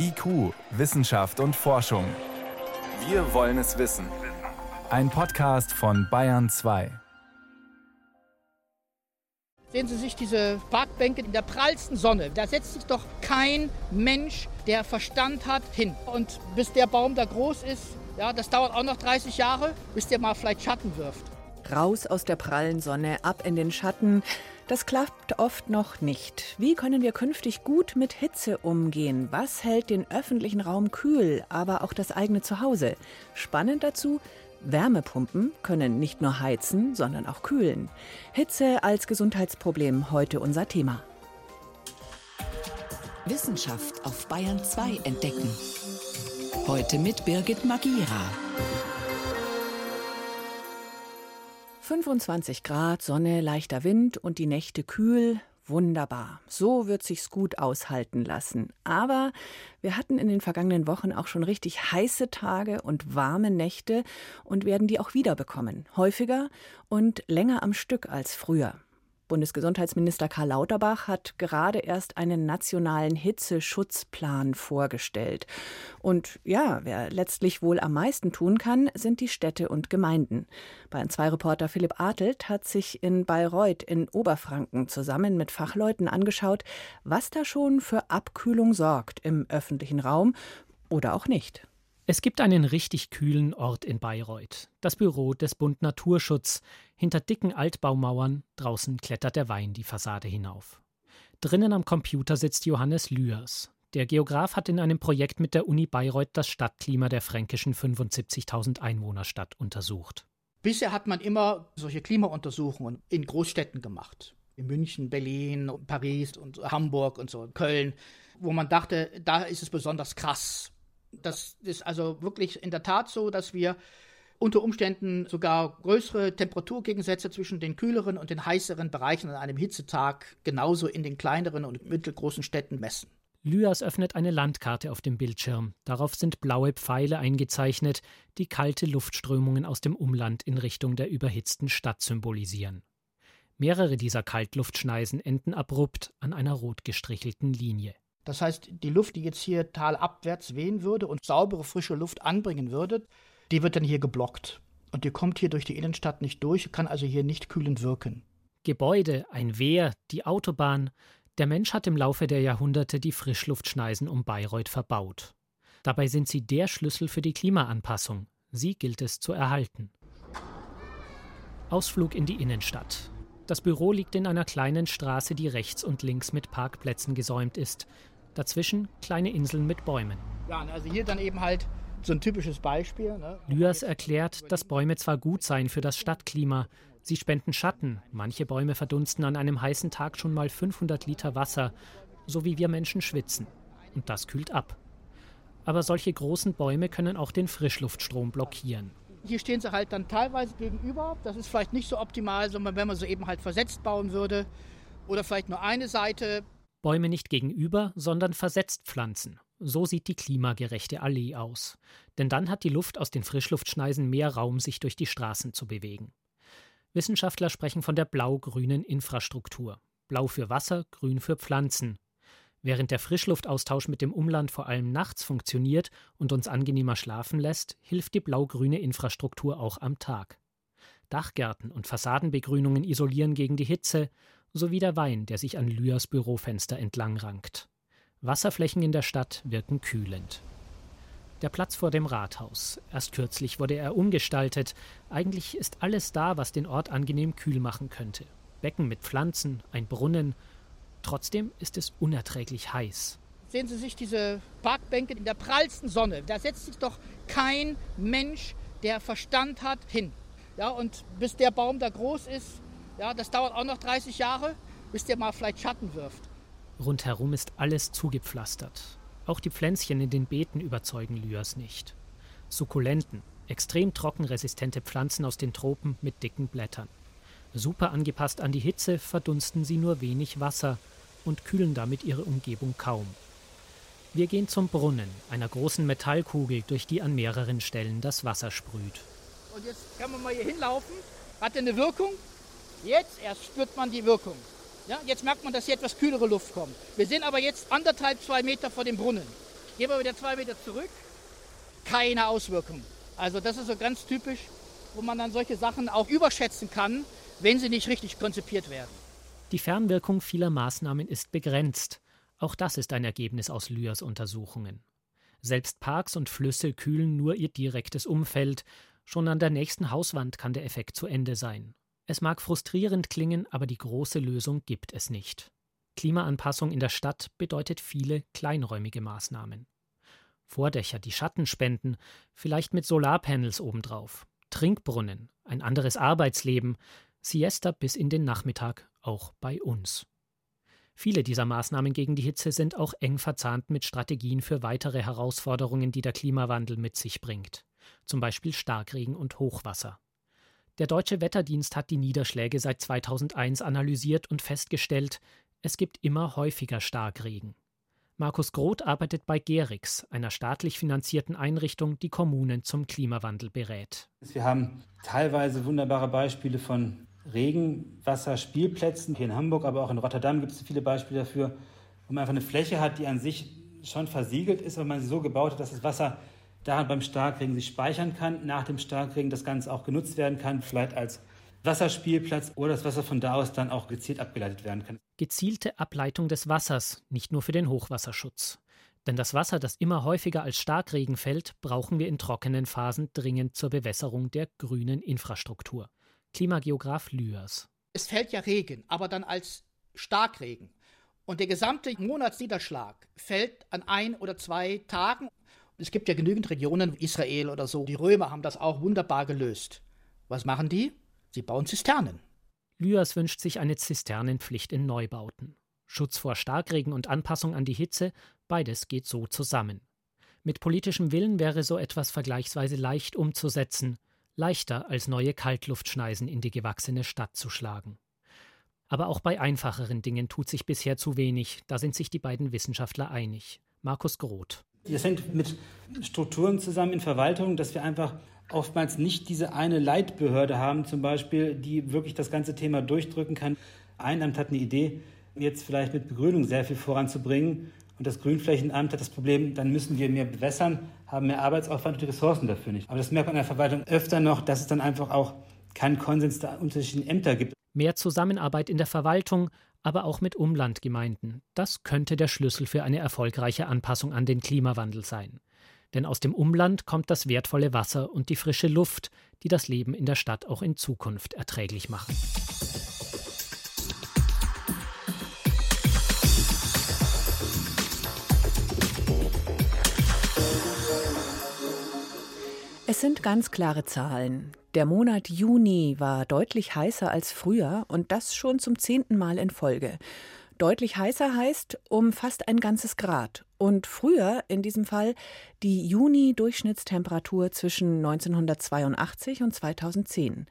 IQ, Wissenschaft und Forschung. Wir wollen es wissen. Ein Podcast von Bayern 2. Sehen Sie sich diese Parkbänke in der prallsten Sonne. Da setzt sich doch kein Mensch, der Verstand hat, hin. Und bis der Baum da groß ist, ja, das dauert auch noch 30 Jahre, bis der mal vielleicht Schatten wirft. Raus aus der prallen Sonne, ab in den Schatten. Das klappt oft noch nicht. Wie können wir künftig gut mit Hitze umgehen? Was hält den öffentlichen Raum kühl, aber auch das eigene Zuhause? Spannend dazu, Wärmepumpen können nicht nur heizen, sondern auch kühlen. Hitze als Gesundheitsproblem heute unser Thema. Wissenschaft auf Bayern 2 entdecken. Heute mit Birgit Magira. 25 Grad, Sonne, leichter Wind und die Nächte kühl. Wunderbar. So wird sich's gut aushalten lassen. Aber wir hatten in den vergangenen Wochen auch schon richtig heiße Tage und warme Nächte und werden die auch wieder bekommen. Häufiger und länger am Stück als früher. Bundesgesundheitsminister Karl Lauterbach hat gerade erst einen nationalen Hitzeschutzplan vorgestellt. Und ja, wer letztlich wohl am meisten tun kann, sind die Städte und Gemeinden. Bayern 2 Reporter Philipp Artelt hat sich in Bayreuth in Oberfranken zusammen mit Fachleuten angeschaut, was da schon für Abkühlung sorgt im öffentlichen Raum oder auch nicht. Es gibt einen richtig kühlen Ort in Bayreuth, das Büro des Bund Naturschutz. Hinter dicken Altbaumauern, draußen klettert der Wein die Fassade hinauf. Drinnen am Computer sitzt Johannes Lührs. Der Geograf hat in einem Projekt mit der Uni Bayreuth das Stadtklima der fränkischen 75.000 Einwohnerstadt untersucht. Bisher hat man immer solche Klimauntersuchungen in Großstädten gemacht. In München, Berlin, Paris und Hamburg und so, Köln, wo man dachte, da ist es besonders krass das ist also wirklich in der Tat so, dass wir unter Umständen sogar größere Temperaturgegensätze zwischen den kühleren und den heißeren Bereichen an einem Hitzetag genauso in den kleineren und mittelgroßen Städten messen. Lyas öffnet eine Landkarte auf dem Bildschirm. Darauf sind blaue Pfeile eingezeichnet, die kalte Luftströmungen aus dem Umland in Richtung der überhitzten Stadt symbolisieren. Mehrere dieser Kaltluftschneisen enden abrupt an einer rot gestrichelten Linie. Das heißt, die Luft, die jetzt hier talabwärts wehen würde und saubere, frische Luft anbringen würde, die wird dann hier geblockt. Und die kommt hier durch die Innenstadt nicht durch, kann also hier nicht kühlend wirken. Gebäude, ein Wehr, die Autobahn. Der Mensch hat im Laufe der Jahrhunderte die Frischluftschneisen um Bayreuth verbaut. Dabei sind sie der Schlüssel für die Klimaanpassung. Sie gilt es zu erhalten. Ausflug in die Innenstadt. Das Büro liegt in einer kleinen Straße, die rechts und links mit Parkplätzen gesäumt ist. Dazwischen kleine Inseln mit Bäumen. Ja, also hier dann eben halt so ein typisches Beispiel. Ne? Lyas erklärt, dass Bäume zwar gut seien für das Stadtklima, sie spenden Schatten. Manche Bäume verdunsten an einem heißen Tag schon mal 500 Liter Wasser, so wie wir Menschen schwitzen. Und das kühlt ab. Aber solche großen Bäume können auch den Frischluftstrom blockieren. Hier stehen sie halt dann teilweise gegenüber. Das ist vielleicht nicht so optimal, sondern wenn man so eben halt versetzt bauen würde. Oder vielleicht nur eine Seite. Bäume nicht gegenüber, sondern versetzt pflanzen. So sieht die klimagerechte Allee aus. Denn dann hat die Luft aus den Frischluftschneisen mehr Raum, sich durch die Straßen zu bewegen. Wissenschaftler sprechen von der blau-grünen Infrastruktur. Blau für Wasser, grün für Pflanzen. Während der Frischluftaustausch mit dem Umland vor allem nachts funktioniert und uns angenehmer schlafen lässt, hilft die blau-grüne Infrastruktur auch am Tag. Dachgärten und Fassadenbegrünungen isolieren gegen die Hitze, sowie der Wein, der sich an Lyas Bürofenster entlang rankt. Wasserflächen in der Stadt wirken kühlend. Der Platz vor dem Rathaus. Erst kürzlich wurde er umgestaltet. Eigentlich ist alles da, was den Ort angenehm kühl machen könnte. Becken mit Pflanzen, ein Brunnen. Trotzdem ist es unerträglich heiß. Sehen Sie sich diese Parkbänke in der prallsten Sonne. Da setzt sich doch kein Mensch, der Verstand hat, hin. Ja, und bis der Baum da groß ist, ja, das dauert auch noch 30 Jahre, bis der mal vielleicht Schatten wirft. Rundherum ist alles zugepflastert. Auch die Pflänzchen in den Beeten überzeugen Lyas nicht. Sukkulenten, extrem trockenresistente Pflanzen aus den Tropen mit dicken Blättern. Super angepasst an die Hitze verdunsten sie nur wenig Wasser und kühlen damit ihre Umgebung kaum. Wir gehen zum Brunnen, einer großen Metallkugel, durch die an mehreren Stellen das Wasser sprüht. Und jetzt kann man mal hier hinlaufen. Hat eine Wirkung? Jetzt erst spürt man die Wirkung. Ja, jetzt merkt man, dass hier etwas kühlere Luft kommt. Wir sind aber jetzt anderthalb, zwei Meter vor dem Brunnen. Gehen wir wieder zwei Meter zurück. Keine Auswirkung. Also das ist so ganz typisch, wo man dann solche Sachen auch überschätzen kann, wenn sie nicht richtig konzipiert werden. Die Fernwirkung vieler Maßnahmen ist begrenzt. Auch das ist ein Ergebnis aus Lyers Untersuchungen. Selbst Parks und Flüsse kühlen nur ihr direktes Umfeld. Schon an der nächsten Hauswand kann der Effekt zu Ende sein. Es mag frustrierend klingen, aber die große Lösung gibt es nicht. Klimaanpassung in der Stadt bedeutet viele kleinräumige Maßnahmen. Vordächer, die Schatten spenden, vielleicht mit Solarpanels obendrauf, Trinkbrunnen, ein anderes Arbeitsleben, Siesta bis in den Nachmittag, auch bei uns. Viele dieser Maßnahmen gegen die Hitze sind auch eng verzahnt mit Strategien für weitere Herausforderungen, die der Klimawandel mit sich bringt, zum Beispiel Starkregen und Hochwasser. Der Deutsche Wetterdienst hat die Niederschläge seit 2001 analysiert und festgestellt, es gibt immer häufiger Starkregen. Markus Groth arbeitet bei Gerix, einer staatlich finanzierten Einrichtung, die Kommunen zum Klimawandel berät. Wir haben teilweise wunderbare Beispiele von Regenwasserspielplätzen. Hier in Hamburg, aber auch in Rotterdam gibt es viele Beispiele dafür, wo man einfach eine Fläche hat, die an sich schon versiegelt ist, aber man sie so gebaut hat, dass das Wasser daran beim Starkregen sich speichern kann, nach dem Starkregen das Ganze auch genutzt werden kann, vielleicht als Wasserspielplatz oder das Wasser von da aus dann auch gezielt abgeleitet werden kann. Gezielte Ableitung des Wassers, nicht nur für den Hochwasserschutz. Denn das Wasser, das immer häufiger als Starkregen fällt, brauchen wir in trockenen Phasen dringend zur Bewässerung der grünen Infrastruktur. Klimageograf Lührs. Es fällt ja Regen, aber dann als Starkregen. Und der gesamte Monatsniederschlag fällt an ein oder zwei Tagen. Es gibt ja genügend Regionen, Israel oder so. Die Römer haben das auch wunderbar gelöst. Was machen die? Sie bauen Zisternen. Lyas wünscht sich eine Zisternenpflicht in Neubauten. Schutz vor Starkregen und Anpassung an die Hitze, beides geht so zusammen. Mit politischem Willen wäre so etwas vergleichsweise leicht umzusetzen, leichter als neue Kaltluftschneisen in die gewachsene Stadt zu schlagen. Aber auch bei einfacheren Dingen tut sich bisher zu wenig, da sind sich die beiden Wissenschaftler einig. Markus Groth. Das hängt mit Strukturen zusammen in Verwaltung, dass wir einfach oftmals nicht diese eine Leitbehörde haben, zum Beispiel, die wirklich das ganze Thema durchdrücken kann. Ein Amt hat eine Idee, jetzt vielleicht mit Begrünung sehr viel voranzubringen. Und das Grünflächenamt hat das Problem, dann müssen wir mehr bewässern, haben mehr Arbeitsaufwand und die Ressourcen dafür nicht. Aber das merkt man in der Verwaltung öfter noch, dass es dann einfach auch keinen Konsens der unterschiedlichen Ämter gibt. Mehr Zusammenarbeit in der Verwaltung, aber auch mit Umlandgemeinden. Das könnte der Schlüssel für eine erfolgreiche Anpassung an den Klimawandel sein. Denn aus dem Umland kommt das wertvolle Wasser und die frische Luft, die das Leben in der Stadt auch in Zukunft erträglich machen. Es sind ganz klare Zahlen. Der Monat Juni war deutlich heißer als früher und das schon zum zehnten Mal in Folge. Deutlich heißer heißt um fast ein ganzes Grad. Und früher, in diesem Fall, die Juni-Durchschnittstemperatur zwischen 1982 und 2010.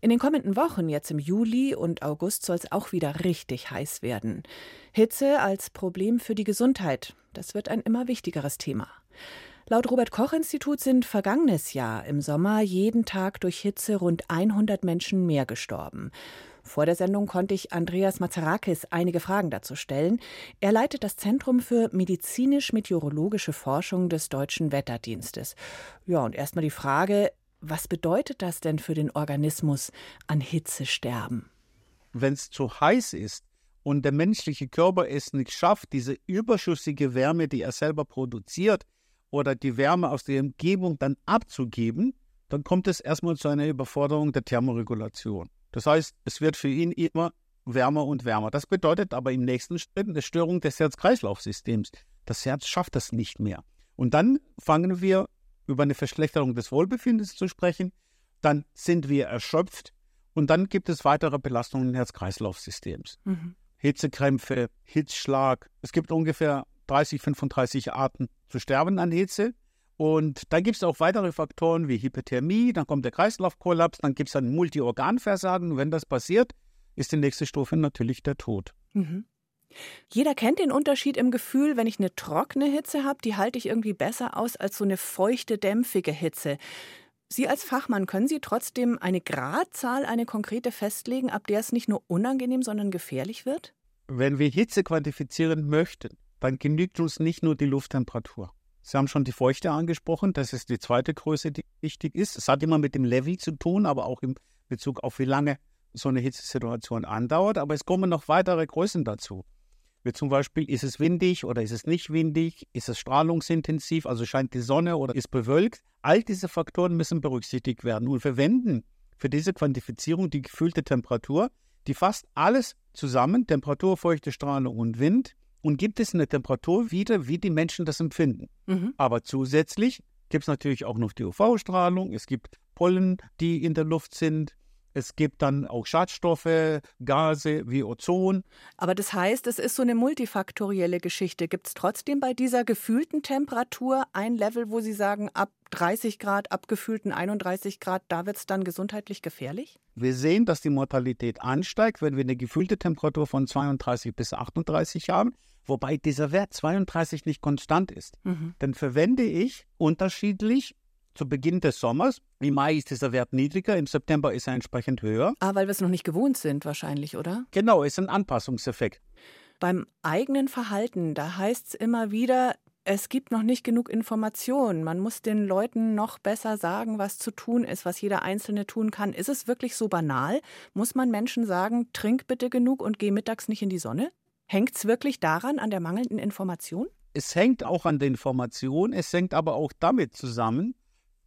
In den kommenden Wochen, jetzt im Juli und August, soll es auch wieder richtig heiß werden. Hitze als Problem für die Gesundheit, das wird ein immer wichtigeres Thema. Laut Robert Koch Institut sind vergangenes Jahr im Sommer jeden Tag durch Hitze rund 100 Menschen mehr gestorben. Vor der Sendung konnte ich Andreas Mazarakis einige Fragen dazu stellen. Er leitet das Zentrum für medizinisch-meteorologische Forschung des Deutschen Wetterdienstes. Ja, und erstmal die Frage, was bedeutet das denn für den Organismus an Hitze sterben? Wenn es zu heiß ist und der menschliche Körper es nicht schafft, diese überschüssige Wärme, die er selber produziert, oder die Wärme aus der Umgebung dann abzugeben, dann kommt es erstmal zu einer Überforderung der Thermoregulation. Das heißt, es wird für ihn immer wärmer und wärmer. Das bedeutet aber im nächsten Schritt eine Störung des Herz-Kreislauf-Systems. Das Herz schafft das nicht mehr. Und dann fangen wir über eine Verschlechterung des Wohlbefindens zu sprechen. Dann sind wir erschöpft und dann gibt es weitere Belastungen des Herz-Kreislauf-Systems. Mhm. Hitzekrämpfe, Hitzschlag. Es gibt ungefähr 30, 35 Arten zu sterben an Hitze. Und dann gibt es auch weitere Faktoren wie Hypothermie, dann kommt der Kreislaufkollaps, dann gibt es ein Multiorganversagen. Wenn das passiert, ist die nächste Stufe natürlich der Tod. Mhm. Jeder kennt den Unterschied im Gefühl, wenn ich eine trockene Hitze habe, die halte ich irgendwie besser aus als so eine feuchte, dämpfige Hitze. Sie als Fachmann, können Sie trotzdem eine Gradzahl, eine konkrete festlegen, ab der es nicht nur unangenehm, sondern gefährlich wird? Wenn wir Hitze quantifizieren möchten, dann genügt uns nicht nur die Lufttemperatur. Sie haben schon die Feuchte angesprochen, das ist die zweite Größe, die wichtig ist. Es hat immer mit dem Level zu tun, aber auch im Bezug auf wie lange so eine Hitzesituation andauert. Aber es kommen noch weitere Größen dazu. Wie zum Beispiel, ist es windig oder ist es nicht windig? Ist es strahlungsintensiv, also scheint die Sonne oder ist bewölkt? All diese Faktoren müssen berücksichtigt werden und verwenden für diese Quantifizierung die gefühlte Temperatur, die fasst alles zusammen, Temperatur, Feuchte, Strahlung und Wind, und gibt es eine Temperatur wieder, wie die Menschen das empfinden. Mhm. Aber zusätzlich gibt es natürlich auch noch die UV-Strahlung, es gibt Pollen, die in der Luft sind, es gibt dann auch Schadstoffe, Gase wie Ozon. Aber das heißt, es ist so eine multifaktorielle Geschichte. Gibt es trotzdem bei dieser gefühlten Temperatur ein Level, wo Sie sagen, ab 30 Grad, ab gefühlten 31 Grad, da wird es dann gesundheitlich gefährlich? Wir sehen, dass die Mortalität ansteigt, wenn wir eine gefühlte Temperatur von 32 bis 38 haben wobei dieser Wert 32 nicht konstant ist. Mhm. Dann verwende ich unterschiedlich zu Beginn des Sommers. Im Mai ist dieser Wert niedriger, im September ist er entsprechend höher. Ah, weil wir es noch nicht gewohnt sind, wahrscheinlich, oder? Genau, ist ein Anpassungseffekt. Beim eigenen Verhalten, da heißt es immer wieder, es gibt noch nicht genug Informationen. Man muss den Leuten noch besser sagen, was zu tun ist, was jeder Einzelne tun kann. Ist es wirklich so banal? Muss man Menschen sagen, trink bitte genug und geh mittags nicht in die Sonne? Hängt es wirklich daran, an der mangelnden Information? Es hängt auch an der Information, es hängt aber auch damit zusammen,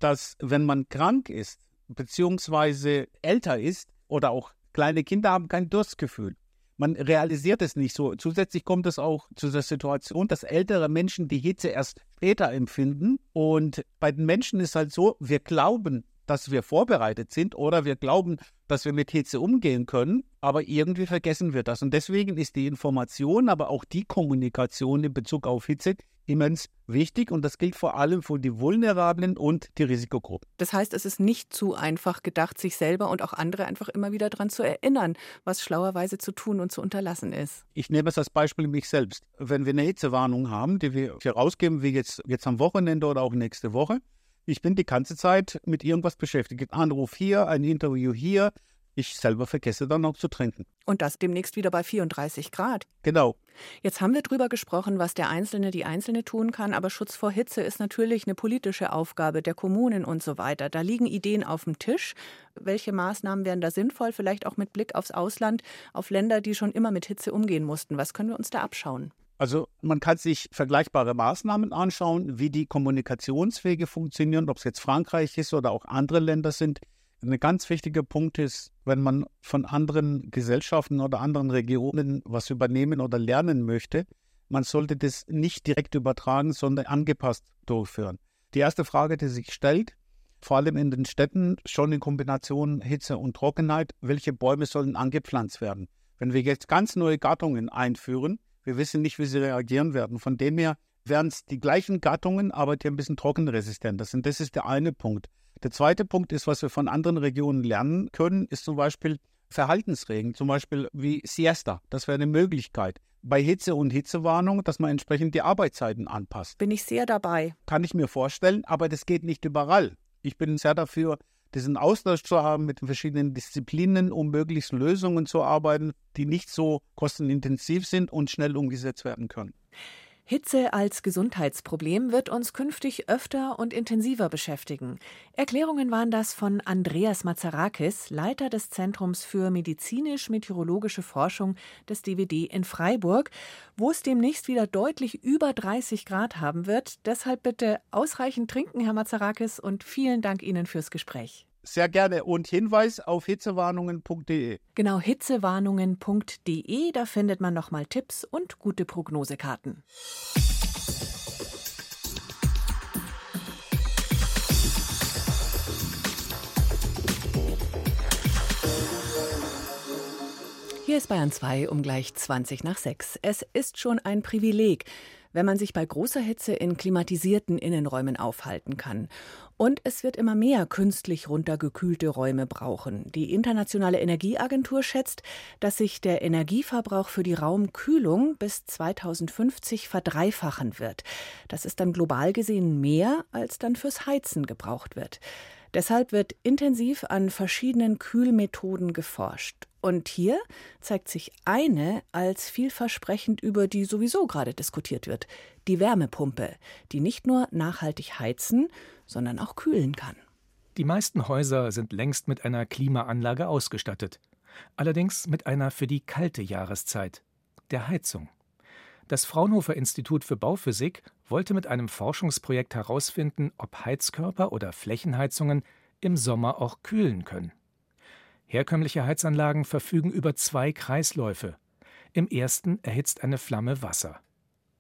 dass wenn man krank ist, beziehungsweise älter ist oder auch kleine Kinder haben kein Durstgefühl. Man realisiert es nicht so. Zusätzlich kommt es auch zu der Situation, dass ältere Menschen die Hitze erst später empfinden. Und bei den Menschen ist halt so, wir glauben, dass wir vorbereitet sind oder wir glauben, dass wir mit Hitze umgehen können, aber irgendwie vergessen wir das. Und deswegen ist die Information, aber auch die Kommunikation in Bezug auf Hitze immens wichtig und das gilt vor allem für die Vulnerablen und die Risikogruppen. Das heißt, es ist nicht zu einfach gedacht, sich selber und auch andere einfach immer wieder daran zu erinnern, was schlauerweise zu tun und zu unterlassen ist. Ich nehme es als Beispiel mich selbst. Wenn wir eine Hitzewarnung haben, die wir hier rausgeben, wie jetzt, jetzt am Wochenende oder auch nächste Woche, ich bin die ganze Zeit mit irgendwas beschäftigt. Anruf hier, ein Interview hier. Ich selber vergesse dann noch zu trinken. Und das demnächst wieder bei 34 Grad. Genau. Jetzt haben wir drüber gesprochen, was der Einzelne, die Einzelne tun kann, aber Schutz vor Hitze ist natürlich eine politische Aufgabe der Kommunen und so weiter. Da liegen Ideen auf dem Tisch. Welche Maßnahmen wären da sinnvoll? Vielleicht auch mit Blick aufs Ausland, auf Länder, die schon immer mit Hitze umgehen mussten. Was können wir uns da abschauen? Also man kann sich vergleichbare Maßnahmen anschauen, wie die Kommunikationswege funktionieren, ob es jetzt Frankreich ist oder auch andere Länder sind. Ein ganz wichtiger Punkt ist, wenn man von anderen Gesellschaften oder anderen Regionen was übernehmen oder lernen möchte, man sollte das nicht direkt übertragen, sondern angepasst durchführen. Die erste Frage, die sich stellt, vor allem in den Städten, schon in Kombination Hitze und Trockenheit, welche Bäume sollen angepflanzt werden? Wenn wir jetzt ganz neue Gattungen einführen, wir wissen nicht, wie sie reagieren werden. Von dem her wären es die gleichen Gattungen, aber die ein bisschen trockenresistenter sind. Das ist der eine Punkt. Der zweite Punkt ist, was wir von anderen Regionen lernen können, ist zum Beispiel Verhaltensregeln, zum Beispiel wie Siesta. Das wäre eine Möglichkeit. Bei Hitze und Hitzewarnung, dass man entsprechend die Arbeitszeiten anpasst. Bin ich sehr dabei. Kann ich mir vorstellen, aber das geht nicht überall. Ich bin sehr dafür, diesen Austausch zu haben mit den verschiedenen Disziplinen, um möglichst Lösungen zu arbeiten, die nicht so kostenintensiv sind und schnell umgesetzt werden können. Hitze als Gesundheitsproblem wird uns künftig öfter und intensiver beschäftigen. Erklärungen waren das von Andreas Mazarakis, Leiter des Zentrums für medizinisch-meteorologische Forschung des DWD in Freiburg, wo es demnächst wieder deutlich über 30 Grad haben wird. Deshalb bitte ausreichend trinken, Herr Mazarakis, und vielen Dank Ihnen fürs Gespräch. Sehr gerne. Und Hinweis auf hitzewarnungen.de. Genau, hitzewarnungen.de. Da findet man nochmal Tipps und gute Prognosekarten. Hier ist Bayern 2 um gleich 20 nach 6. Es ist schon ein Privileg, wenn man sich bei großer Hitze in klimatisierten Innenräumen aufhalten kann. Und es wird immer mehr künstlich runtergekühlte Räume brauchen. Die Internationale Energieagentur schätzt, dass sich der Energieverbrauch für die Raumkühlung bis 2050 verdreifachen wird. Das ist dann global gesehen mehr, als dann fürs Heizen gebraucht wird. Deshalb wird intensiv an verschiedenen Kühlmethoden geforscht. Und hier zeigt sich eine als vielversprechend, über die sowieso gerade diskutiert wird. Die Wärmepumpe, die nicht nur nachhaltig heizen, sondern auch kühlen kann. Die meisten Häuser sind längst mit einer Klimaanlage ausgestattet. Allerdings mit einer für die kalte Jahreszeit, der Heizung. Das Fraunhofer Institut für Bauphysik wollte mit einem Forschungsprojekt herausfinden, ob Heizkörper oder Flächenheizungen im Sommer auch kühlen können. Herkömmliche Heizanlagen verfügen über zwei Kreisläufe. Im ersten erhitzt eine Flamme Wasser.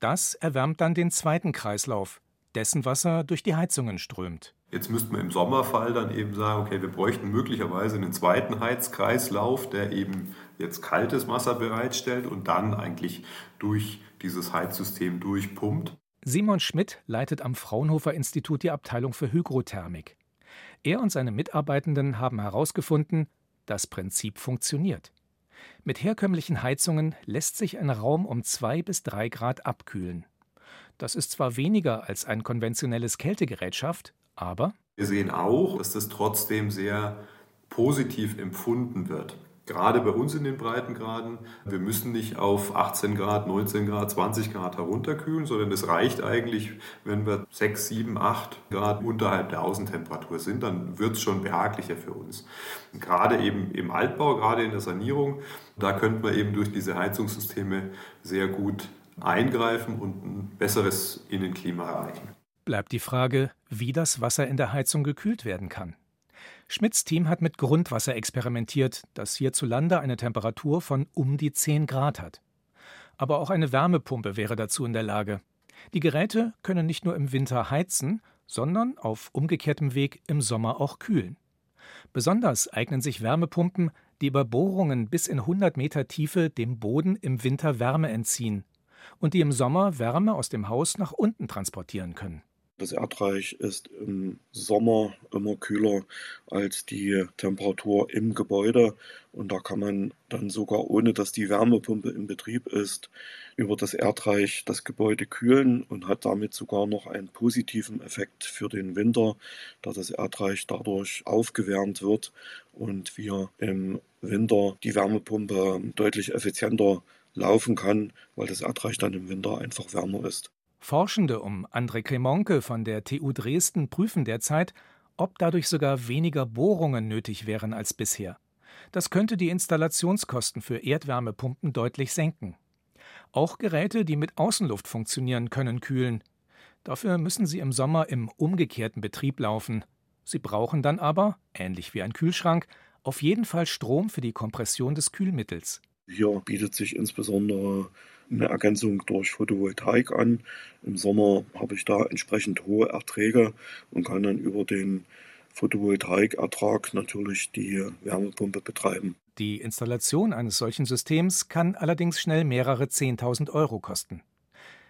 Das erwärmt dann den zweiten Kreislauf, dessen Wasser durch die Heizungen strömt. Jetzt müsste man im Sommerfall dann eben sagen, okay, wir bräuchten möglicherweise einen zweiten Heizkreislauf, der eben jetzt kaltes Wasser bereitstellt und dann eigentlich durch dieses Heizsystem durchpumpt. Simon Schmidt leitet am Fraunhofer Institut die Abteilung für Hygrothermik. Er und seine Mitarbeitenden haben herausgefunden, das Prinzip funktioniert. Mit herkömmlichen Heizungen lässt sich ein Raum um zwei bis drei Grad abkühlen. Das ist zwar weniger als ein konventionelles Kältegerät schafft, aber wir sehen auch, dass das trotzdem sehr positiv empfunden wird gerade bei uns in den Breitengraden, wir müssen nicht auf 18 Grad, 19 Grad, 20 Grad herunterkühlen, sondern es reicht eigentlich, wenn wir 6, 7, 8 Grad unterhalb der Außentemperatur sind, dann wird es schon behaglicher für uns. Gerade eben im Altbau, gerade in der Sanierung, da könnte man eben durch diese Heizungssysteme sehr gut eingreifen und ein besseres Innenklima erreichen. Bleibt die Frage, wie das Wasser in der Heizung gekühlt werden kann. Schmidts Team hat mit Grundwasser experimentiert, das hierzulande eine Temperatur von um die 10 Grad hat. Aber auch eine Wärmepumpe wäre dazu in der Lage. Die Geräte können nicht nur im Winter heizen, sondern auf umgekehrtem Weg im Sommer auch kühlen. Besonders eignen sich Wärmepumpen, die über Bohrungen bis in 100 Meter Tiefe dem Boden im Winter Wärme entziehen und die im Sommer Wärme aus dem Haus nach unten transportieren können. Das Erdreich ist im Sommer immer kühler als die Temperatur im Gebäude und da kann man dann sogar ohne dass die Wärmepumpe in Betrieb ist, über das Erdreich das Gebäude kühlen und hat damit sogar noch einen positiven Effekt für den Winter, da das Erdreich dadurch aufgewärmt wird und wir im Winter die Wärmepumpe deutlich effizienter laufen kann, weil das Erdreich dann im Winter einfach wärmer ist. Forschende um André Cremonke von der TU Dresden prüfen derzeit, ob dadurch sogar weniger Bohrungen nötig wären als bisher. Das könnte die Installationskosten für Erdwärmepumpen deutlich senken. Auch Geräte, die mit Außenluft funktionieren, können kühlen. Dafür müssen sie im Sommer im umgekehrten Betrieb laufen. Sie brauchen dann aber, ähnlich wie ein Kühlschrank, auf jeden Fall Strom für die Kompression des Kühlmittels. Hier bietet sich insbesondere eine Ergänzung durch Photovoltaik an. Im Sommer habe ich da entsprechend hohe Erträge und kann dann über den Photovoltaikertrag natürlich die Wärmepumpe betreiben. Die Installation eines solchen Systems kann allerdings schnell mehrere 10.000 Euro kosten.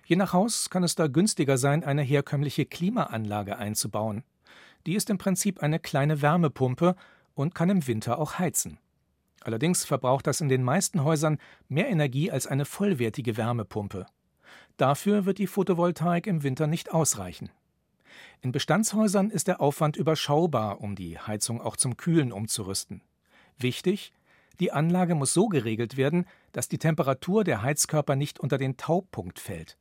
Je nach Haus kann es da günstiger sein, eine herkömmliche Klimaanlage einzubauen. Die ist im Prinzip eine kleine Wärmepumpe und kann im Winter auch heizen. Allerdings verbraucht das in den meisten Häusern mehr Energie als eine vollwertige Wärmepumpe. Dafür wird die Photovoltaik im Winter nicht ausreichen. In Bestandshäusern ist der Aufwand überschaubar, um die Heizung auch zum Kühlen umzurüsten. Wichtig, die Anlage muss so geregelt werden, dass die Temperatur der Heizkörper nicht unter den Taubpunkt fällt.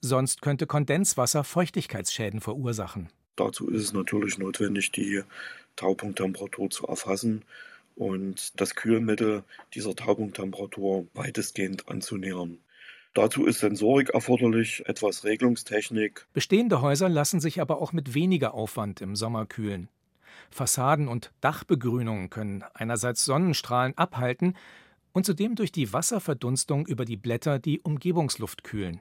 Sonst könnte Kondenswasser Feuchtigkeitsschäden verursachen. Dazu ist es natürlich notwendig, die Taupunkttemperatur zu erfassen und das Kühlmittel dieser Taupunkttemperatur weitestgehend anzunähern. Dazu ist Sensorik erforderlich, etwas Regelungstechnik. Bestehende Häuser lassen sich aber auch mit weniger Aufwand im Sommer kühlen. Fassaden und Dachbegrünungen können einerseits Sonnenstrahlen abhalten und zudem durch die Wasserverdunstung über die Blätter die Umgebungsluft kühlen.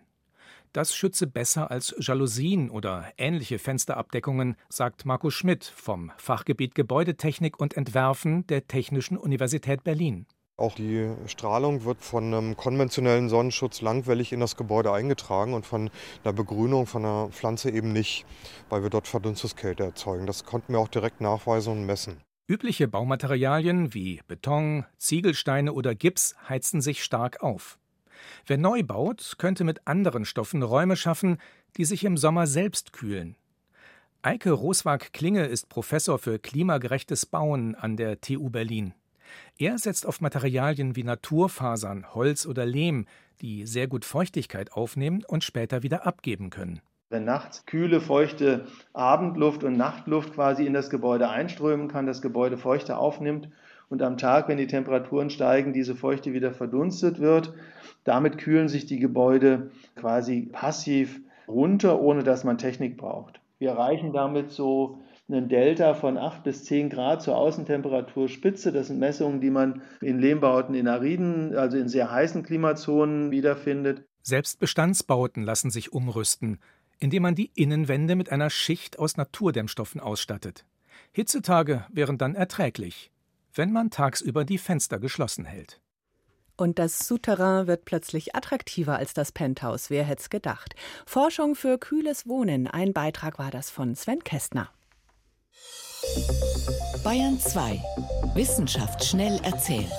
Das schütze besser als Jalousien oder ähnliche Fensterabdeckungen, sagt Markus Schmidt vom Fachgebiet Gebäudetechnik und Entwerfen der Technischen Universität Berlin. Auch die Strahlung wird von einem konventionellen Sonnenschutz langwellig in das Gebäude eingetragen und von der Begrünung von der Pflanze eben nicht, weil wir dort Verdunstungskälte erzeugen. Das konnten wir auch direkt nachweisen und messen. Übliche Baumaterialien wie Beton, Ziegelsteine oder Gips heizen sich stark auf. Wer neu baut, könnte mit anderen Stoffen Räume schaffen, die sich im Sommer selbst kühlen. Eike Roswag-Klinge ist Professor für klimagerechtes Bauen an der TU Berlin. Er setzt auf Materialien wie Naturfasern, Holz oder Lehm, die sehr gut Feuchtigkeit aufnehmen und später wieder abgeben können. Wenn nachts kühle, feuchte Abendluft und Nachtluft quasi in das Gebäude einströmen kann, das Gebäude Feuchte aufnimmt und am Tag, wenn die Temperaturen steigen, diese Feuchte wieder verdunstet wird. Damit kühlen sich die Gebäude quasi passiv runter, ohne dass man Technik braucht. Wir erreichen damit so einen Delta von 8 bis 10 Grad zur Außentemperaturspitze. Das sind Messungen, die man in Lehmbauten in Ariden, also in sehr heißen Klimazonen, wiederfindet. Selbst Bestandsbauten lassen sich umrüsten, indem man die Innenwände mit einer Schicht aus Naturdämmstoffen ausstattet. Hitzetage wären dann erträglich, wenn man tagsüber die Fenster geschlossen hält. Und das Souterrain wird plötzlich attraktiver als das Penthouse. Wer hätte es gedacht? Forschung für kühles Wohnen. Ein Beitrag war das von Sven Kästner. Bayern 2. Wissenschaft schnell erzählt.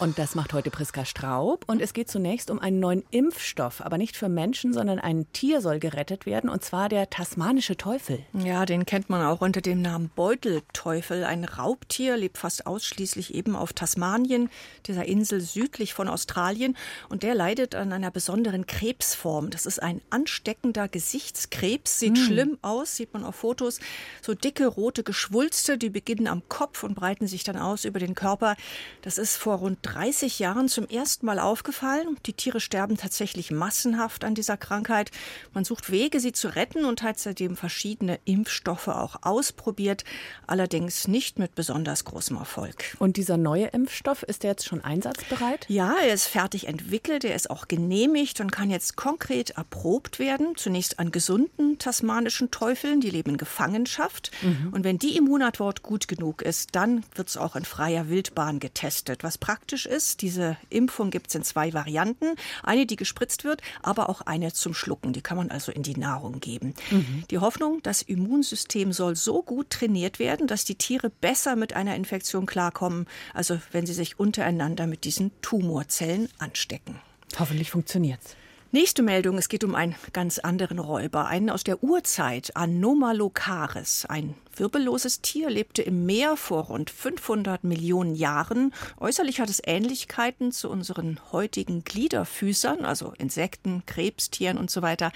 Und das macht heute Priska Straub. Und es geht zunächst um einen neuen Impfstoff, aber nicht für Menschen, sondern ein Tier soll gerettet werden, und zwar der tasmanische Teufel. Ja, den kennt man auch unter dem Namen Beutelteufel. Ein Raubtier, lebt fast ausschließlich eben auf Tasmanien, dieser Insel südlich von Australien. Und der leidet an einer besonderen Krebsform. Das ist ein ansteckender Gesichtskrebs, sieht hm. schlimm aus, sieht man auf Fotos. So dicke rote Geschwulste, die beginnen am Kopf und breiten sich dann aus über den Körper. Das ist vor rund 30 Jahren zum ersten Mal aufgefallen. Die Tiere sterben tatsächlich massenhaft an dieser Krankheit. Man sucht Wege, sie zu retten und hat seitdem verschiedene Impfstoffe auch ausprobiert, allerdings nicht mit besonders großem Erfolg. Und dieser neue Impfstoff, ist der jetzt schon einsatzbereit? Ja, er ist fertig entwickelt, er ist auch genehmigt und kann jetzt konkret erprobt werden. Zunächst an gesunden tasmanischen Teufeln, die leben in Gefangenschaft. Mhm. Und wenn die Immunantwort gut genug ist, dann wird es auch in freier Wildbahn getestet, was praktisch praktisch ist. Diese Impfung gibt es in zwei Varianten. Eine, die gespritzt wird, aber auch eine zum Schlucken. Die kann man also in die Nahrung geben. Mhm. Die Hoffnung, das Immunsystem soll so gut trainiert werden, dass die Tiere besser mit einer Infektion klarkommen, also wenn sie sich untereinander mit diesen Tumorzellen anstecken. Hoffentlich funktioniert's. Nächste Meldung, es geht um einen ganz anderen Räuber, einen aus der Urzeit, Anomalocaris, ein wirbelloses Tier lebte im Meer vor rund 500 Millionen Jahren. Äußerlich hat es Ähnlichkeiten zu unseren heutigen Gliederfüßern, also Insekten, Krebstieren und so weiter.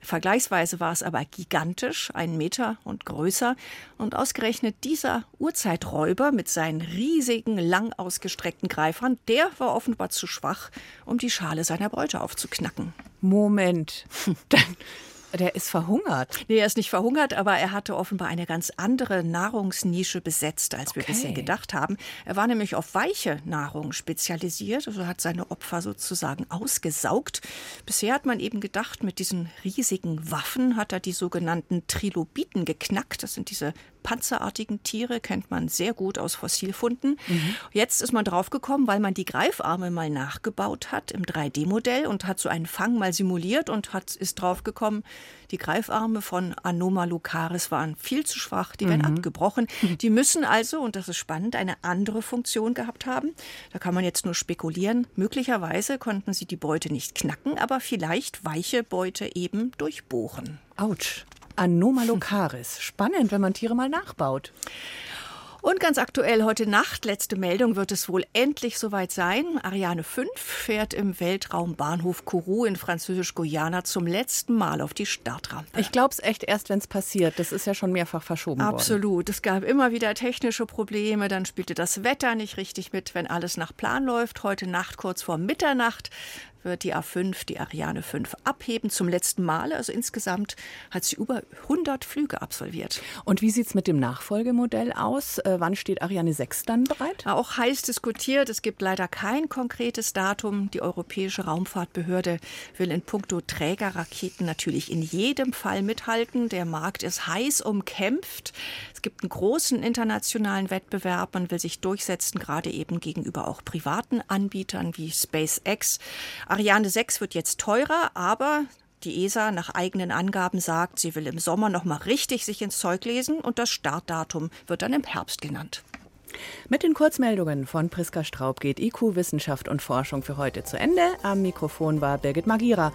Vergleichsweise war es aber gigantisch, einen Meter und größer. Und ausgerechnet dieser Urzeiträuber mit seinen riesigen, lang ausgestreckten Greifern, der war offenbar zu schwach, um die Schale seiner Beute aufzuknacken. Moment. Dann der ist verhungert. Nee, er ist nicht verhungert, aber er hatte offenbar eine ganz andere Nahrungsnische besetzt, als wir okay. bisher gedacht haben. Er war nämlich auf weiche Nahrung spezialisiert, also hat seine Opfer sozusagen ausgesaugt. Bisher hat man eben gedacht, mit diesen riesigen Waffen hat er die sogenannten Trilobiten geknackt. Das sind diese panzerartigen Tiere, kennt man sehr gut aus Fossilfunden. Mhm. Jetzt ist man draufgekommen, weil man die Greifarme mal nachgebaut hat im 3D-Modell und hat so einen Fang mal simuliert und hat, ist draufgekommen, die Greifarme von Anomalocaris waren viel zu schwach, die werden mhm. abgebrochen. Die müssen also, und das ist spannend, eine andere Funktion gehabt haben. Da kann man jetzt nur spekulieren. Möglicherweise konnten sie die Beute nicht knacken, aber vielleicht weiche Beute eben durchbohren. Autsch. Anomalocaris. Spannend, wenn man Tiere mal nachbaut. Und ganz aktuell heute Nacht, letzte Meldung, wird es wohl endlich soweit sein. Ariane 5 fährt im Weltraumbahnhof Kourou in Französisch-Guyana zum letzten Mal auf die Startrampe. Ich glaube es echt erst, wenn es passiert. Das ist ja schon mehrfach verschoben Absolut. worden. Absolut. Es gab immer wieder technische Probleme. Dann spielte das Wetter nicht richtig mit, wenn alles nach Plan läuft. Heute Nacht kurz vor Mitternacht wird die A5, die Ariane 5, abheben zum letzten Mal. Also insgesamt hat sie über 100 Flüge absolviert. Und wie sieht es mit dem Nachfolgemodell aus? Äh, wann steht Ariane 6 dann bereit? Auch heiß diskutiert. Es gibt leider kein konkretes Datum. Die Europäische Raumfahrtbehörde will in puncto Trägerraketen natürlich in jedem Fall mithalten. Der Markt ist heiß umkämpft. Es gibt einen großen internationalen Wettbewerb. Man will sich durchsetzen, gerade eben gegenüber auch privaten Anbietern wie SpaceX. Ariane 6 wird jetzt teurer, aber die ESA nach eigenen Angaben sagt, sie will im Sommer noch mal richtig sich ins Zeug lesen und das Startdatum wird dann im Herbst genannt. Mit den Kurzmeldungen von Priska Straub geht IQ Wissenschaft und Forschung für heute zu Ende. Am Mikrofon war Birgit Magira.